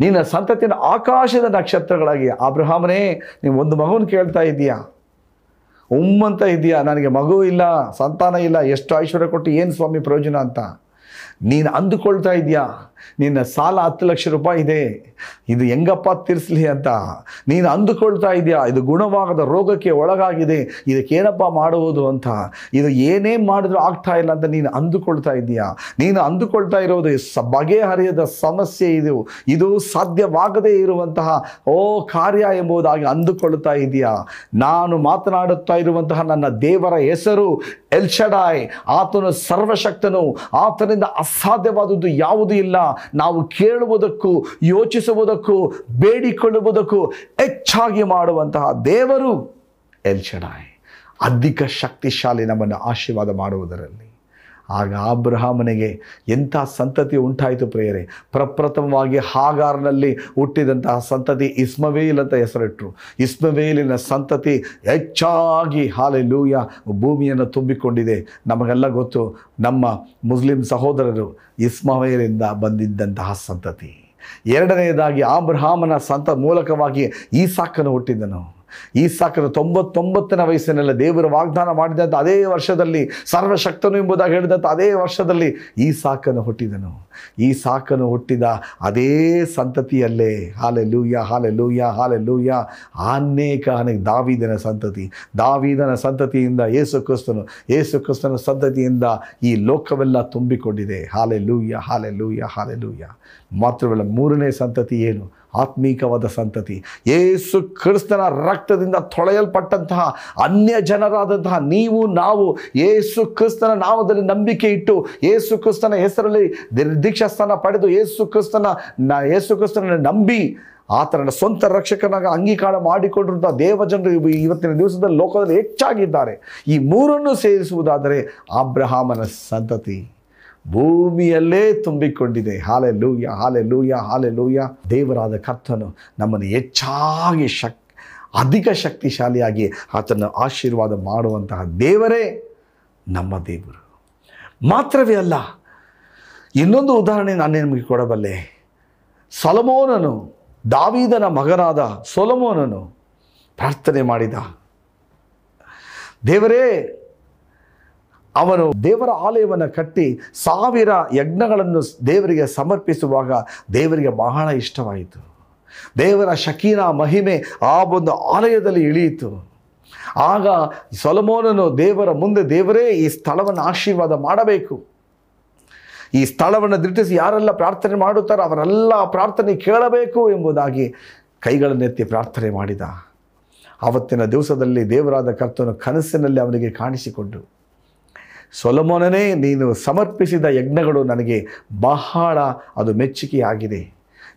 ನಿನ್ನ ಸಂತತಿಯನ್ನು ಆಕಾಶದ ನಕ್ಷತ್ರಗಳಾಗಿ, ಅಬ್ರಹಾಮನೇ, ನೀವು ಒಂದು ಮಗುವನ್ನು ಕೇಳ್ತಾ ಉಮ್ಮ ಉಮ್ಮಂತ ಇದೆಯಾ ನನಗೆ ಮಗು ಇಲ್ಲ, ಸಂತಾನ ಇಲ್ಲ, ಎಷ್ಟು ಐಶ್ವರ್ಯ ಕೊಟ್ಟು ಏನು ಸ್ವಾಮಿ ಪ್ರಯೋಜನ ಅಂತ? ನೀನು ಅಂದುಕೊಳ್ತಾ ಇದೆಯಾ ನಿನ್ನ ಸಾಲ ಹತ್ತು ಲಕ್ಷ ರೂಪಾಯಿ ಇದೆ. ಇದು ಹೆಂಗಪ್ಪ ತೀರಿಸಲಿ ಅಂತ. ನೀನು ಅಂದುಕೊಳ್ತಾ ಇದೆಯಾ? ಇದು ಗುಣವಾಗದ ರೋಗಕ್ಕೆ ಒಳಗಾಗಿದೆ. ಇದಕ್ಕೇನಪ್ಪ ಮಾಡುವುದು ಅಂತ. ಇದು ಏನೇ ಮಾಡಿದ್ರೂ ಆಗ್ತಾ ಇಲ್ಲ ಅಂತ ನೀನು ಅಂದುಕೊಳ್ತಾ ಇದೆಯಾ? ನೀನು ಅಂದುಕೊಳ್ತಾ ಇರೋದು ಸ ಬಗೆಹರಿಯದ ಸಮಸ್ಯೆ ಇದು. ಇದು ಸಾಧ್ಯವಾಗದೇ ಇರುವಂತಹ, ಓ ಕಾರ್ಯ ಎಂಬುದಾಗಿ ಅಂದುಕೊಳ್ತಾ ಇದೆಯಾ? ನಾನು ಮಾತನಾಡುತ್ತಾ ಇರುವಂತಹ ನನ್ನ ದೇವರ ಹೆಸರು ಎಲ್ಶಡಾಯ್ ಆತನು ಸರ್ವಶಕ್ತನು. ಆತನಿಂದ ಅಸಾಧ್ಯವಾದದ್ದು ಯಾವುದೂ ಇಲ್ಲ. ನಾವು ಕೇಳುವುದಕ್ಕೂ ಯೋಚಿಸುವುದಕ್ಕೂ ಬೇಡಿಕೊಳ್ಳುವುದಕ್ಕೂ ಹೆಚ್ಚಾಗಿ ಮಾಡುವಂತಹ ದೇವರು ಎಲ್ಶಡಾಯ್ ಅಧಿಕ ಶಕ್ತಿಶಾಲಿ ನಮ್ಮನ್ನು ಆಶೀರ್ವಾದ ಮಾಡುವುದರಲ್ಲಿ. ಆಗ ಅಬ್ರಹಾಮನಿಗೆ ಎಂಥ ಸಂತತಿ ಉಂಟಾಯಿತು ಪ್ರೇಯರೆ? ಪ್ರಪ್ರಥಮವಾಗಿ ಹಾಗಾರ್ನಲ್ಲಿ ಹುಟ್ಟಿದಂತಹ ಸಂತತಿ ಇಸ್ಮವೇಲ್ ಅಂತ ಹೆಸರಿಟ್ಟರು ಇಸ್ಮವೇಲಿನ ಸಂತತಿ ಹೆಚ್ಚಾಗಿ ಹಾಲೆ ಲೂಯ ಭೂಮಿಯನ್ನು ತುಂಬಿಕೊಂಡಿದೆ. ನಮಗೆಲ್ಲ ಗೊತ್ತು, ನಮ್ಮ ಮುಸ್ಲಿಂ ಸಹೋದರರು ಇಸ್ಮವೇಲಿಂದ ಬಂದಿದ್ದಂತಹ ಸಂತತಿ. ಎರಡನೆಯದಾಗಿ ಆಬ್ರಹಾಮನ ಸಂತ ಮೂಲಕವಾಗಿ ಈ ಸಾಕನ್ನು ಹುಟ್ಟಿದನು. ಈ ಸಾಕರ ತೊಂಬತ್ತೊಂಬತ್ತನೇ ವಯಸ್ಸಿನಲ್ಲಿ ದೇವರು ವಾಗ್ದಾನ ಮಾಡಿದಂಥ ಅದೇ ವರ್ಷದಲ್ಲಿ, ಸರ್ವಶಕ್ತನು ಎಂಬುದಾಗಿ ಹೇಳಿದಂಥ ಅದೇ ವರ್ಷದಲ್ಲಿ ಈ ಸಾಕನ್ನು ಹುಟ್ಟಿದನು. ಈ ಸಾಕನ್ನು ಹುಟ್ಟಿದ ಅದೇ ಸಂತತಿಯಲ್ಲೇ. ಹಾಲೆ ಲೂಯ್ಯ ಹಾಲೆ ಲೂಯ್ಯ ಹಾಲೆ ಲೂಯ್ಯ ಅನೇಕ ಅನೇಕ ದಾವಿದನ ಸಂತತಿ. ದಾವಿದನ ಸಂತತಿಯಿಂದ ಏಸು ಕ್ರಿಸ್ತನು ಏಸು ಕ್ರಿಸ್ತನ ಸಂತತಿಯಿಂದ ಈ ಲೋಕವೆಲ್ಲ ತುಂಬಿಕೊಂಡಿದೆ. ಹಾಲೆ ಲೂಯ್ಯ ಹಾಲೆ ಲೂಯ್ಯ ಹಾಲೆ ಲೂಯ್ಯ ಮಾತ್ರವಲ್ಲ ಮೂರನೇ ಸಂತತಿ ಏನು? ಆತ್ಮೀಕವಾದ ಸಂತತಿ. ಏಸು ಕ್ರಿಸ್ತನ ರಕ್ತದಿಂದ ತೊಳೆಯಲ್ಪಟ್ಟಂತಹ ಅನ್ಯ ಜನರಾದಂತಹ ನೀವು, ನಾವು ಏಸು ಕ್ರಿಸ್ತನ ನಾಮದಲ್ಲಿ ನಂಬಿಕೆ ಇಟ್ಟು ಏಸು ಕ್ರಿಸ್ತನ ಹೆಸರಲ್ಲಿ ದೀಕ್ಷಾ ಸ್ಥಾನ ಪಡೆದು ಏಸು ಕ್ರಿಸ್ತನ ಏಸು ಕ್ರಿಸ್ತನ ನಂಬಿ, ಆತನ ಸ್ವಂತ ರಕ್ಷಕನಾಗ ಅಂಗೀಕಾರ ಮಾಡಿಕೊಂಡಿರುವಂಥ ದೇವಜನರು ಇವ- ಇವತ್ತಿನ ದಿವಸದಲ್ಲಿ ಲೋಕದಲ್ಲಿ ಹೆಚ್ಚಾಗಿದ್ದಾರೆ. ಈ ಮೂರನ್ನು ಸೇರಿಸುವುದಾದರೆ ಅಬ್ರಹಾಮನ ಸಂತತಿ. ಭೂಮಿಯಲ್ಲೇ ತುಂಬಿಕೊಂಡಿದೆ. ಹಾಲೆ ಲೂಯ ಹಾಲೆ ಲೂಯ ಹಾಲೆ ಲೂಯ ದೇವರಾದ ಕರ್ತನು ನಮ್ಮನ್ನು ಹೆಚ್ಚಾಗಿ ಶಕ್, ಅಧಿಕ ಶಕ್ತಿಶಾಲಿಯಾಗಿ ಆತನ ಆಶೀರ್ವಾದ ಮಾಡುವಂತಹ ದೇವರೇ ನಮ್ಮ ದೇವರು. ಮಾತ್ರವೇ ಅಲ್ಲ, ಇನ್ನೊಂದು ಉದಾಹರಣೆ ನಾನು ನಿಮಗೆ ಕೊಡಬಲ್ಲೆ. ಸೊಲಮೋನನು, ದಾವೀದನ ಮಗನಾದ ಸೊಲಮೋನನು ಪ್ರಾರ್ಥನೆ ಮಾಡಿದ. ದೇವರೇ ಅವನು ದೇವರ ಆಲಯವನ್ನು ಕಟ್ಟಿ ಸಾವಿರ ಯಜ್ಞಗಳನ್ನು ದೇವರಿಗೆ ಸಮರ್ಪಿಸುವಾಗ ದೇವರಿಗೆ ಬಹಳ ಇಷ್ಟವಾಯಿತು. ದೇವರ ಶಕೀನ ಮಹಿಮೆ ಆ ಒಂದು ಆಲಯದಲ್ಲಿ ಇಳಿಯಿತು. ಆಗ ಸೊಲಮೋನನು ದೇವರ ಮುಂದೆ ದೇವರೇ ಈ ಸ್ಥಳವನ್ನು ಆಶೀರ್ವಾದ ಮಾಡಬೇಕು. ಈ ಸ್ಥಳವನ್ನು ದಿಟ್ಟಿಸಿ ಯಾರೆಲ್ಲ ಪ್ರಾರ್ಥನೆ ಮಾಡುತ್ತಾರೋ ಅವರೆಲ್ಲ ಪ್ರಾರ್ಥನೆ ಕೇಳಬೇಕು ಎಂಬುದಾಗಿ ಕೈಗಳನ್ನೆತ್ತಿ ಪ್ರಾರ್ಥನೆ ಮಾಡಿದ. ಆವತ್ತಿನ ದಿವಸದಲ್ಲಿ ದೇವರಾದ ಕರ್ತನು ಕನಸಿನಲ್ಲಿ ಅವನಿಗೆ ಕಾಣಿಸಿಕೊಂಡು ಸೊಲಮೋನನೇ, ನೀನು ಸಮರ್ಪಿಸಿದ ಯಜ್ಞಗಳು ನನಗೆ ಬಹಳ ಅದು ಮೆಚ್ಚುಗೆಯಾಗಿದೆ.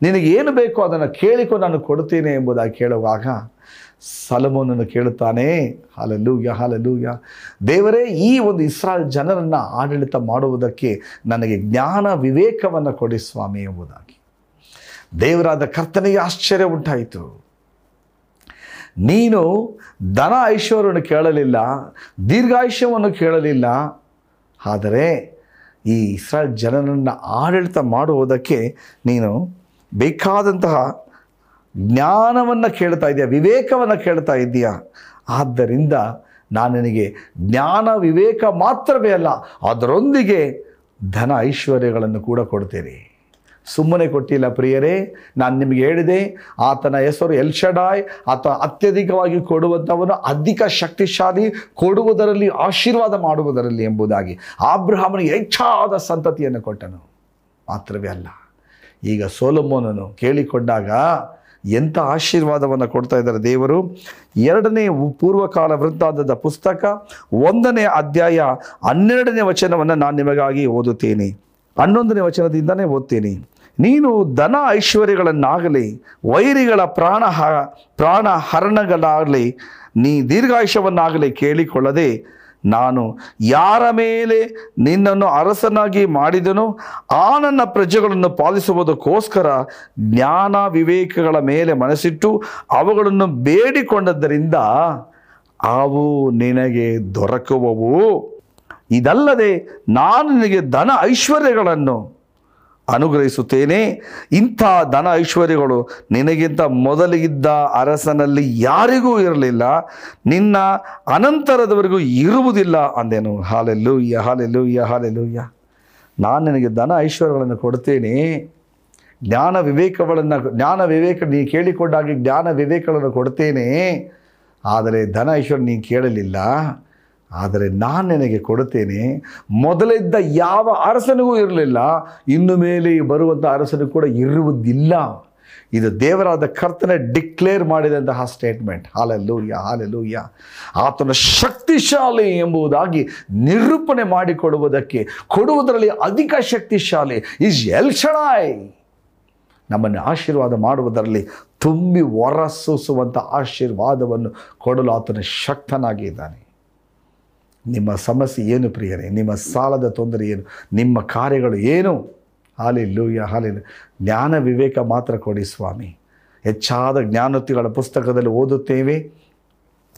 ನಿನಗೆ ಏನು ಬೇಕೋ ಅದನ್ನು ಕೇಳಿಕೊ, ನಾನು ಕೊಡ್ತೇನೆ ಎಂಬುದಾಗಿ ಕೇಳುವಾಗ ಸಲಮೋನನ್ನು ಕೇಳುತ್ತಾನೆ ಹಾಲಲ್ಲೂಯ ಹಾಲಲ್ಲೂಯ ದೇವರೇ, ಈ ಒಂದು ಇಸ್ರಾಲ್ ಜನರನ್ನು ಆಡಳಿತ ಮಾಡುವುದಕ್ಕೆ ನನಗೆ ಜ್ಞಾನ ವಿವೇಕವನ್ನು ಕೊಡಿ ಸ್ವಾಮಿ ಎಂಬುದಾಗಿ. ದೇವರಾದ ಕರ್ತನಿಗೆ ಆಶ್ಚರ್ಯ ಉಂಟಾಯಿತು. ನೀನು ಧನ ಐಶ್ವರ್ಯವನ್ನು ಕೇಳಲಿಲ್ಲ, ದೀರ್ಘಾಯುಷ್ಯವನ್ನು ಕೇಳಲಿಲ್ಲ ಆದರೆ ಈ ಇಸ್ರಾಯೇಲ್ ಜನರನ್ನು ಆಡಳಿತ ಮಾಡುವುದಕ್ಕೆ ನೀನು ಬೇಕಾದಂತಹ ಜ್ಞಾನವನ್ನು ಕೇಳ್ತಾ ಇದೆಯಾ, ವಿವೇಕವನ್ನು ಕೇಳ್ತಾ ಇದ್ದೀಯಾ ಆದ್ದರಿಂದ ನಾನು ನಿನಗೆ ಜ್ಞಾನ, ವಿವೇಕ ಮಾತ್ರವೇ ಅಲ್ಲ, ಅದರೊಂದಿಗೆ ಧನ ಐಶ್ವರ್ಯಗಳನ್ನು ಕೂಡ ಕೊಡ್ತೇನೆ. ಸುಮ್ಮನೆ ಕೊಟ್ಟಿಲ್ಲ ಪ್ರಿಯರೇ, ನಾನು ನಿಮಗೆ ಹೇಳಿದೆ, ಆತನ ಹೆಸರು ಎಲ್ಶಡಾಯ್ ಆತ ಅತ್ಯಧಿಕವಾಗಿ ಕೊಡುವಂಥವನು ಅಧಿಕ ಶಕ್ತಿಶಾಲಿ, ಕೊಡುವುದರಲ್ಲಿ ಆಶೀರ್ವಾದ ಮಾಡುವುದರಲ್ಲಿ ಎಂಬುದಾಗಿ. ಆಬ್ರಹಾಮನಿಗೆ ಹೆಚ್ಚಾದ ಸಂತತಿಯನ್ನು ಕೊಟ್ಟನು. ಮಾತ್ರವೇ ಅಲ್ಲ, ಈಗ ಸೋಲಮೋನನು ಕೇಳಿಕೊಂಡಾಗ ಎಂಥ ಆಶೀರ್ವಾದವನ್ನು ಕೊಡ್ತಾ ಇದ್ದಾರೆ ದೇವರು? ಎರಡನೇ ಪೂರ್ವಕಾಲ ವೃತ್ತಾಂತದ ಪುಸ್ತಕ, ಒಂದನೇ ಅಧ್ಯಾಯ ಹನ್ನೆರಡನೇ ವಚನವನ್ನು ನಾನು ನಿಮಗಾಗಿ ಓದುತ್ತೇನೆ. ಹನ್ನೊಂದನೇ ವಚನದಿಂದನೇ ಓದ್ತೀನಿ. ನೀನು ಧನ ಐಶ್ವರ್ಯಗಳನ್ನಾಗಲಿ, ವೈರಿಗಳ ಪ್ರಾಣ ಹ, ಪ್ರಾಣ ಹರಣಗಳಾಗಲಿ, ನೀ ದೀರ್ಘಾಯುಷ್ಯವನ್ನಾಗಲಿ ಕೇಳಿಕೊಳ್ಳದೆ, ನಾನು ಯಾರ ಮೇಲೆ ನಿನ್ನನ್ನು ಅರಸನಾಗಿ ಮಾಡಿದನೋ ಆ ನನ್ನ ಪ್ರಜೆಗಳನ್ನು ಪಾಲಿಸುವುದಕ್ಕೋಸ್ಕರ ಜ್ಞಾನ ವಿವೇಕಗಳ ಮೇಲೆ ಮನಸ್ಸಿಟ್ಟು ಅವುಗಳನ್ನು ಬೇಡಿಕೊಂಡದ್ದರಿಂದ ಅವು ನಿನಗೆ ದೊರಕುವವು. ಇದಲ್ಲದೆ ನಾನು ನಿನಗೆ ಧನ ಐಶ್ವರ್ಯಗಳನ್ನು ಅನುಗ್ರಹಿಸುತ್ತೇನೆ. ಇಂಥ ಧನ ಐಶ್ವರ್ಯಗಳು ನಿನಗಿಂತ ಮೊದಲಿಗಿದ್ದ ಅರಸನಲ್ಲಿ ಯಾರಿಗೂ ಇರಲಿಲ್ಲ. ನಿನ್ನ ಅನಂತರದವರೆಗೂ ಇರುವುದಿಲ್ಲ ಅಂದೇನು. ಹಾಲೆಲ್ಲು ಯ ಹಾಲೆಲ್ಲು ಯ ಹಾಲೆಲ್ಲು ಯ ನಾನು ನಿನಗೆ ಧನ ಐಶ್ವರ್ಯಗಳನ್ನು ಕೊಡ್ತೇನೆ. ಜ್ಞಾನ ವಿವೇಕಗಳನ್ನು, ಜ್ಞಾನ ವಿವೇಕ ನೀ ಕೇಳಿಕೊಂಡಾಗಿ ಜ್ಞಾನ ವಿವೇಕಗಳನ್ನು ಕೊಡ್ತೇನೆ. ಆದರೆ ಧನ ಐಶ್ವರ್ಯ ನೀನು ಕೇಳಲಿಲ್ಲ. ಆದರೆ ನಾನು ನಿನಗೆ ಕೊಡುತ್ತೇನೆ, ಮೊದಲಿದ್ದ ಯಾವ ಅರಸನಿಗೂ ಇರಲಿಲ್ಲ, ಇನ್ನು ಮೇಲೆ ಬರುವಂಥ ಅರಸನಿಗೂ ಕೂಡ ಇರುವುದಿಲ್ಲ. ಇದು ದೇವರಾದ ಕರ್ತನೆ ಡಿಕ್ಲೇರ್ ಮಾಡಿದಂತಹ ಸ್ಟೇಟ್ಮೆಂಟ್. ಹಾಲೆಲ್ಲೂಯ್ಯ ಹಾಲೆಲ್ಲೂಯ್ಯ ಆತನ ಶಕ್ತಿಶಾಲಿ ಎಂಬುದಾಗಿ ನಿರೂಪಣೆ ಮಾಡಿಕೊಡುವುದಕ್ಕೆ, ಕೊಡುವುದರಲ್ಲಿ ಅಧಿಕ ಶಕ್ತಿಶಾಲಿ ಈಸ್ ಎಲ್ಶಡಾಯ್ ನಮ್ಮನ್ನು ಆಶೀರ್ವಾದ ಮಾಡುವುದರಲ್ಲಿ ತುಂಬಿ ಹೊರಸೂಸುವಂಥ ಆಶೀರ್ವಾದವನ್ನು ಕೊಡಲು ಆತನ ಶಕ್ತನಾಗಿದ್ದಾನೆ. ನಿಮ್ಮ ಸಮಸ್ಯೆ ಏನು ಪ್ರಿಯರೇ? ನಿಮ್ಮ ಸಾಲದ ತೊಂದರೆ ಏನು? ನಿಮ್ಮ ಕಾರ್ಯಗಳು ಏನು? ಹಾಲಿಲ್ಲೂಯ್ಯ, ಹಾಲಿಲ್ಲ. ಜ್ಞಾನ ವಿವೇಕ ಮಾತ್ರ ಕೊಡಿ ಸ್ವಾಮಿ. ಹೆಚ್ಚಾದ ಜ್ಞಾನೋಕ್ತಿಗಳ ಪುಸ್ತಕದಲ್ಲಿ ಓದುತ್ತೇವೆ.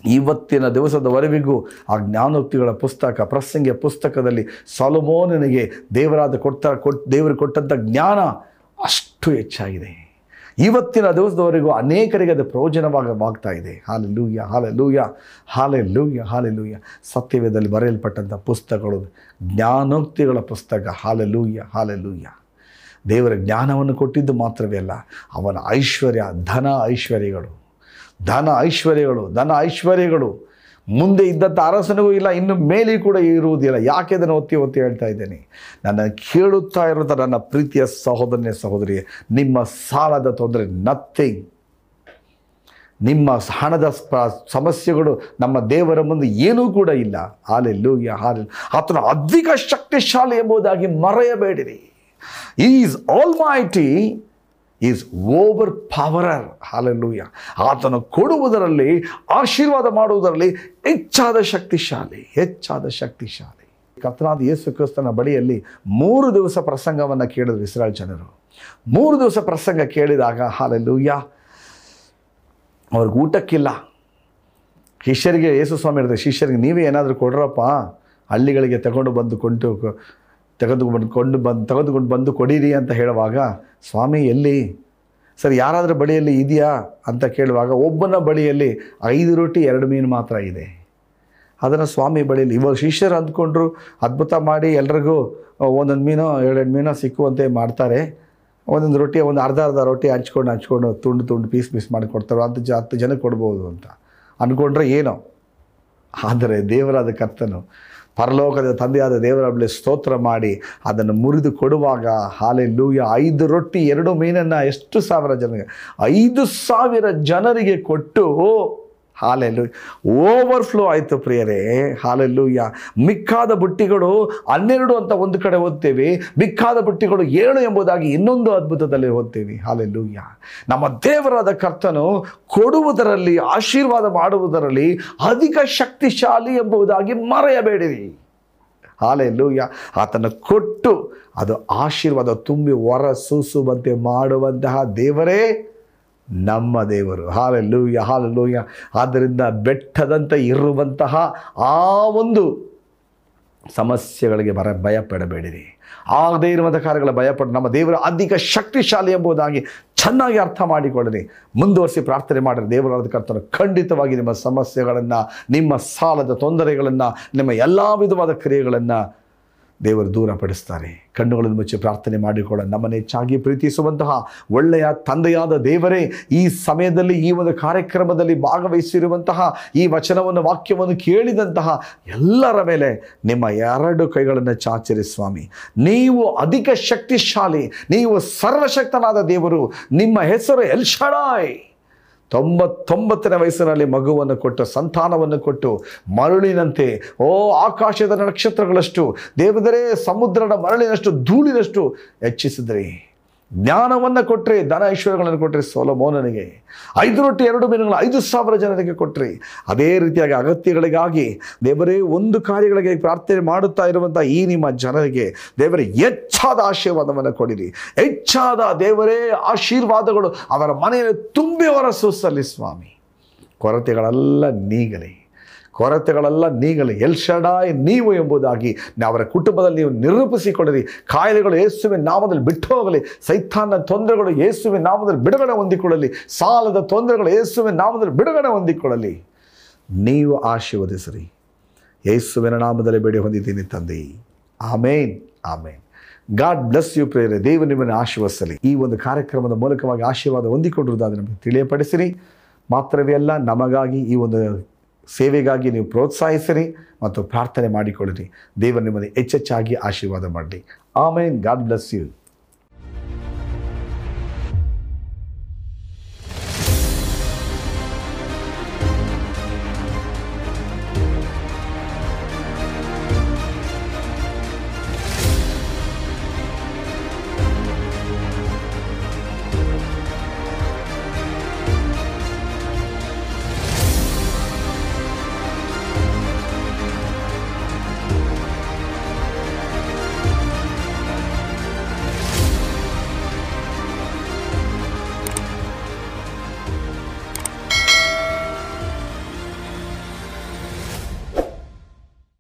ಇವತ್ತಿನ ದಿವಸದವರೆಗೂ ಆ ಜ್ಞಾನೋಕ್ತಿಗಳ ಪುಸ್ತಕ, ಪ್ರಸಂಗ ಪುಸ್ತಕದಲ್ಲಿ ಸೊಲಮೋನನಿಗೆ ದೇವರಾದ ಕೊಟ್ಟ, ಕೊಟ್, ದೇವರು ಕೊಟ್ಟಂಥ ಜ್ಞಾನ ಅಷ್ಟು ಹೆಚ್ಚಾಗಿದೆ. ಇವತ್ತಿನ ದಿವಸದವರೆಗೂ ಅನೇಕರಿಗೆ ಅದು ಪ್ರಯೋಜನವಾಗವಾಗ್ತಾ ಇದೆ. ಹಾಲೆ ಲೂಯ್ಯ ಹಾಲೆ ಲೂಯ್ಯ ಹಾಲೆ ಲೂಯ್ಯ ಹಾಲೆ ಲೂಯ್ಯ ಸತ್ಯವೇದದಲ್ಲಿ ಬರೆಯಲ್ಪಟ್ಟಂಥ ಪುಸ್ತಕಗಳು ಜ್ಞಾನೋಕ್ತಿಗಳ ಪುಸ್ತಕ. ಹಾಲೆ ಲೂಯ್ಯ ಹಾಲೆ ಲೂಯ್ಯ ದೇವರ ಜ್ಞಾನವನ್ನು ಕೊಟ್ಟಿದ್ದು ಮಾತ್ರವೇ ಅಲ್ಲ, ಅವನ ಐಶ್ವರ್ಯ, ಧನ ಐಶ್ವರ್ಯಗಳು. ಧನ ಐಶ್ವರ್ಯಗಳು ಧನ ಐಶ್ವರ್ಯಗಳು. ಮುಂದೆ ಇದ್ದಂಥ ಅರಸನಿಗೂ ಇಲ್ಲ, ಇನ್ನು ಮೇಲೆ ಕೂಡ ಇರುವುದಿಲ್ಲ. ಯಾಕೆ ಅದನ್ನು ಒತ್ತಿ ಒತ್ತಿ ಹೇಳ್ತಾ ಇದ್ದೇನೆ? ನನ್ನ ಕೇಳುತ್ತಾ ಇರುವಂಥ ನನ್ನ ಪ್ರೀತಿಯ ಸಹೋದರನೇ ಸಹೋದರಿ ನಿಮ್ಮ ಸಾಲದ ತೊಂದರೆ ನಥಿಂಗ್ ನಿಮ್ಮ ಹಣದ ಸಮಸ್ಯೆಗಳು ನಮ್ಮ ದೇವರ ಮುಂದೆ ಏನೂ ಕೂಡ ಇಲ್ಲ. ಹಾಲೆಲ್ಲೂಯ್ಯ ಹಾಲೆ ಆತನ ಅಧಿಕ ಶಕ್ತಿಶಾಲಿ ಎಂಬುದಾಗಿ ಮರೆಯಬೇಡಿರಿ. Is almighty is over powerer hallelujah ಆತನು ಕೊಡುವುದರಲ್ಲಿ, ಆಶೀರ್ವಾದ ಮಾಡುವುದರಲ್ಲಿ ಹೆಚ್ಚಾದ ಶಕ್ತಿಶಾಲಿ ಹೆಚ್ಚಾದ ಶಕ್ತಿಶಾಲಿ. ಕರ್ತನಾದ ಯೇಸು ಕ್ರಿಸ್ತನ ಬಳಿಯಲ್ಲಿ ಮೂರು ದಿವಸ ಪ್ರಸಂಗವನ್ನು ಕೇಳಿದ್ರು ಇಸ್ರಾಯೇಲ್ ಜನರು. ಮೂರು ದಿವಸ ಪ್ರಸಂಗ ಕೇಳಿದಾಗ ಹಾಲೆಲ್ಲೂಯ ಅವ್ರಿಗೆ ಊಟಕ್ಕಿಲ್ಲ. ಶಿಷ್ಯರಿಗೆ, ಯೇಸು ಸ್ವಾಮಿ ಇರ್ತದೆ ಶಿಷ್ಯರಿಗೆ, ನೀವೇ ಏನಾದರೂ ಕೊಡ್ರಪ್ಪ, ಹಳ್ಳಿಗಳಿಗೆ ತಗೊಂಡು ಬಂದು ಕೊಂಡು ತೆಗೆದುಕೊಂಡು ಕೊಂಡು ಬಂದು ತೆಗೆದುಕೊಂಡು ಬಂದು ಕೊಡಿರಿ ಅಂತ ಹೇಳುವಾಗ, ಸ್ವಾಮಿ, ಎಲ್ಲಿ? ಸರ್, ಯಾರಾದರೂ ಬಳಿಯಲ್ಲಿ ಇದೆಯಾ? ಅಂತ ಕೇಳುವಾಗ, ಒಬ್ಬನ ಬಳಿಯಲ್ಲಿ ಐದು ರೊಟ್ಟಿ, ಎರಡು ಮೀನು ಮಾತ್ರ ಇದೆ. ಅದನ್ನು ಸ್ವಾಮಿ ಬಳಿಯಲ್ಲಿ ಇವಾಗ ಶಿಷ್ಯರು ಅಂದ್ಕೊಂಡ್ರು, ಅದ್ಭುತ ಮಾಡಿ ಎಲ್ರಿಗೂ ಒಂದೊಂದು ಮೀನೋ, ಎರಡೆರಡು ಮೀನೋ ಸಿಕ್ಕುವಂತೆ ಮಾಡ್ತಾರೆ. ಒಂದೊಂದು ರೊಟ್ಟಿ ಒಂದು ಅರ್ಧ ಅರ್ಧ ರೊಟ್ಟಿ ಹಂಚ್ಕೊಂಡು ಹಂಚ್ಕೊಂಡು ತುಂಡು ತುಂಡು ಪೀಸ್ ಪೀಸ್ ಮಾಡಿ ಕೊಡ್ತಾರೆ. ಹತ್ತು ಜ, ಹತ್ತು ಜನಕ್ಕೆ ಕೊಡ್ಬೋದು ಅಂತ. ಅಂದ್ಕೊಂಡ್ರೆ ಏನೋ. ಆದರೆ ದೇವರಾದ ಕರ್ತನು ಪರಲೋಕದ ತಂದೆಯಾದ ದೇವರ ಬಳಿ ಸ್ತೋತ್ರ ಮಾಡಿ ಅದನ್ನು ಮುರಿದು ಕೊಡುವಾಗ ಹಾಲೆ ಲೂಯ ಐದು ರೊಟ್ಟಿ ಎರಡು ಮೀನನ್ನು ಎಷ್ಟು ಸಾವಿರ ಜನರಿಗೆ ಐದು ಸಾವಿರ ಜನರಿಗೆ ಕೊಟ್ಟು ಹಾಲೆಲ್ಲು ಓವರ್ಫ್ಲೋ ಆಯಿತು ಪ್ರಿಯರೇ ಹಾಲೆಲ್ಲೂಯ್ಯ ಮಿಕ್ಕಾದ ಬುಟ್ಟಿಗಳು ಹನ್ನೆರಡು ಅಂತ ಒಂದು ಕಡೆ ಓದ್ತೇವೆ. ಮಿಕ್ಕಾದ ಬುಟ್ಟಿಗಳು ಏಳು ಎಂಬುದಾಗಿ ಇನ್ನೊಂದು ಅದ್ಭುತದಲ್ಲಿ ಓದ್ತೇವೆ. ಹಾಲೆಲ್ಲೂಯ್ಯ ನಮ್ಮ ದೇವರಾದ ಕರ್ತನು ಕೊಡುವುದರಲ್ಲಿ, ಆಶೀರ್ವಾದ ಮಾಡುವುದರಲ್ಲಿ ಅಧಿಕ ಶಕ್ತಿಶಾಲಿ ಎಂಬುದಾಗಿ ಮರೆಯಬೇಡಿರಿ. ಯಾ ಆತನ ಕೊಟ್ಟು ಅದು ಆಶೀರ್ವಾದ ತುಂಬಿ ಹೊರ ಸೂಸುವಂತೆ ಮಾಡುವಂತಹ ದೇವರೇ ನಮ್ಮ ದೇವರು. ಹಾಲೆಲ್ಲೂಯ್ಯ ಹಾಲೆಲ್ಲೂಯ್ಯ ಆದ್ದರಿಂದ ಬೆಟ್ಟದಂತೆ ಇರುವಂತಹ ಆ ಒಂದು ಸಮಸ್ಯೆಗಳಿಗೆ ಬರ, ಭಯಪಡಬೇಡಿರಿ. ಆಗದೇ ಇರುವಂಥ ಕಾರ್ಯಗಳ ಭಯಪಟ್ಟು ನಮ್ಮ ದೇವರು ಅಧಿಕ ಶಕ್ತಿಶಾಲಿ ಎಂಬುದಾಗಿ ಚೆನ್ನಾಗಿ ಅರ್ಥ ಮಾಡಿಕೊಳ್ಳಿರಿ. ಮುಂದುವರಿಸಿ ಪ್ರಾರ್ಥನೆ ಮಾಡಿರಿ. ದೇವರಾದ ಕರ್ತನು ಖಂಡಿತವಾಗಿ ನಿಮ್ಮ ಸಮಸ್ಯೆಗಳನ್ನು, ನಿಮ್ಮ ಸಾಲದ ತೊಂದರೆಗಳನ್ನು, ನಿಮ್ಮ ಎಲ್ಲ ವಿಧವಾದ ಕ್ರಿಯೆಗಳನ್ನು ದೇವರು ದೂರಪಡಿಸ್ತಾರೆ ಕಣ್ಣುಗಳನ್ನು ಮುಚ್ಚಿ ಪ್ರಾರ್ಥನೆ ಮಾಡಿಕೊಳ್ಳ ನಮ್ಮನ್ನು ಹೆಚ್ಚಾಗಿ ಪ್ರೀತಿಸುವಂತಹ ಒಳ್ಳೆಯ ತಂದೆಯಾದ ದೇವರೇ, ಈ ಸಮಯದಲ್ಲಿ, ಈ ಒಂದು ಕಾರ್ಯಕ್ರಮದಲ್ಲಿ ಭಾಗವಹಿಸಿರುವಂತಹ ಈ ವಚನವನ್ನು, ವಾಕ್ಯವನ್ನು ಕೇಳಿದಂತಹ ಎಲ್ಲರ ಮೇಲೆ ನಿಮ್ಮ ಎರಡು ಕೈಗಳನ್ನು ಚಾಚರಿ ಸ್ವಾಮಿ. ನೀವು ಅಧಿಕ ಶಕ್ತಿಶಾಲಿ, ನೀವು ಸರ್ವಶಕ್ತನಾದ ದೇವರು, ನಿಮ್ಮ ಹೆಸರು ಎಲ್ಶಡಾಯ್ ತೊಂಬತ್ತೊಂಬತ್ತನೇ ವಯಸ್ಸಿನಲ್ಲಿ ಮಗುವನ್ನು ಕೊಟ್ಟು, ಸಂತಾನವನ್ನು ಕೊಟ್ಟು, ಮರಳಿನಂತೆ, ಓ, ಆಕಾಶದ ನಕ್ಷತ್ರಗಳಷ್ಟು ದೇವದರೇ ಸಮುದ್ರದ ಮರಳಿನಷ್ಟು, ಧೂಳಿನಷ್ಟು ಹೆಚ್ಚಿಸಿದ್ರಿ. ಜ್ಞಾನವನ್ನು ಕೊಟ್ಟರೆ ಧನ ಐಶ್ವರ್ಯಗಳನ್ನು ಕೊಟ್ಟರೆ ಸೋಲಮೋನನಿಗೆ. ಐದು ರೊಟ್ಟಿ, ಎರಡು ಮೀನುಗಳು ಐದು ಸಾವಿರ ಜನರಿಗೆ ಕೊಟ್ಟರೆ ಅದೇ ರೀತಿಯಾಗಿ ಅಗತ್ಯಗಳಿಗಾಗಿ ದೇವರೇ ಒಂದು ಕಾರ್ಯಗಳಿಗೆ ಪ್ರಾರ್ಥನೆ ಮಾಡುತ್ತಾ ಇರುವಂಥ ಈ ನಿಮ್ಮ ಜನರಿಗೆ ದೇವರೇ ಹೆಚ್ಚಾದ ಆಶೀರ್ವಾದವನ್ನು ಕೊಡಿರಿ. ಹೆಚ್ಚಾದ ದೇವರೇ ಆಶೀರ್ವಾದಗಳು ಅವರ ಮನೆಯಲ್ಲಿ ತುಂಬಿ ಹೊರಸು ಸ್ವಾಮಿ. ಕೊರತೆಗಳೆಲ್ಲ ನೀಗಲಿ. ಕೊರತೆಗಳೆಲ್ಲ ನೀಗಲಿ. ಎಲ್ಶಡಾಯ್ ನೀವು ಎಂಬುದಾಗಿ ಅವರ ಕುಟುಂಬದಲ್ಲಿ ನೀವು ನಿರೂಪಿಸಿಕೊಳ್ಳಿರಿ. ಕಾಯಿಲೆಗಳು ಯೇಸುವಿನ ನಾಮದಲ್ಲಿ ಬಿಟ್ಟು ಹೋಗಲಿ ಸೈತಾನ ತೊಂದರೆಗಳು ಯೇಸುವಿನ ನಾಮದಲ್ಲಿ ಬಿಡುಗಡೆ ಹೊಂದಿಕೊಳ್ಳಲಿ ಸಾಲದ ತೊಂದರೆಗಳು ಯೇಸುವಿನ ನಾಮದಲ್ಲಿ ಬಿಡುಗಡೆ ಹೊಂದಿಕೊಳ್ಳಲಿ ನೀವು ಆಶೀರ್ವದಿಸಿರಿ. ಯೇಸುವಿನ ನಾಮದಲ್ಲಿ ಬೇಡಿ ಹೊಂದಿದ್ದೀನಿ ತಂದೆ. Amen. Amen. God bless you ಪ್ರೇರೆ ದೇವರು ನಿಮ್ಮನ್ನು ಆಶೀರ್ವಸಲಿ ಈ ಒಂದು ಕಾರ್ಯಕ್ರಮದ ಮೂಲಕವಾಗಿ ಆಶೀರ್ವಾದ ಹೊಂದಿಕೊಂಡಿರುವುದಾದರೆ ನಮಗೆ ತಿಳಿಯಪಡಿಸಿರಿ. ಮಾತ್ರವೇ ಅಲ್ಲ ನಮಗಾಗಿ ಈ ಒಂದು ಸೇವೆಗಾಗಿ ನೀವು ಪ್ರೋತ್ಸಾಹಿಸಿರಿ ಮತ್ತು ಪ್ರಾರ್ಥನೆ ಮಾಡಿಕೊಳ್ಳಿರಿ. ದೇವರು ನಿಮ್ಮನ್ನು ಹೆಚ್ಚೆಚ್ಚಾಗಿ ಆಶೀರ್ವಾದ ಮಾಡಲಿ. ಆಮೇನ್. God bless you.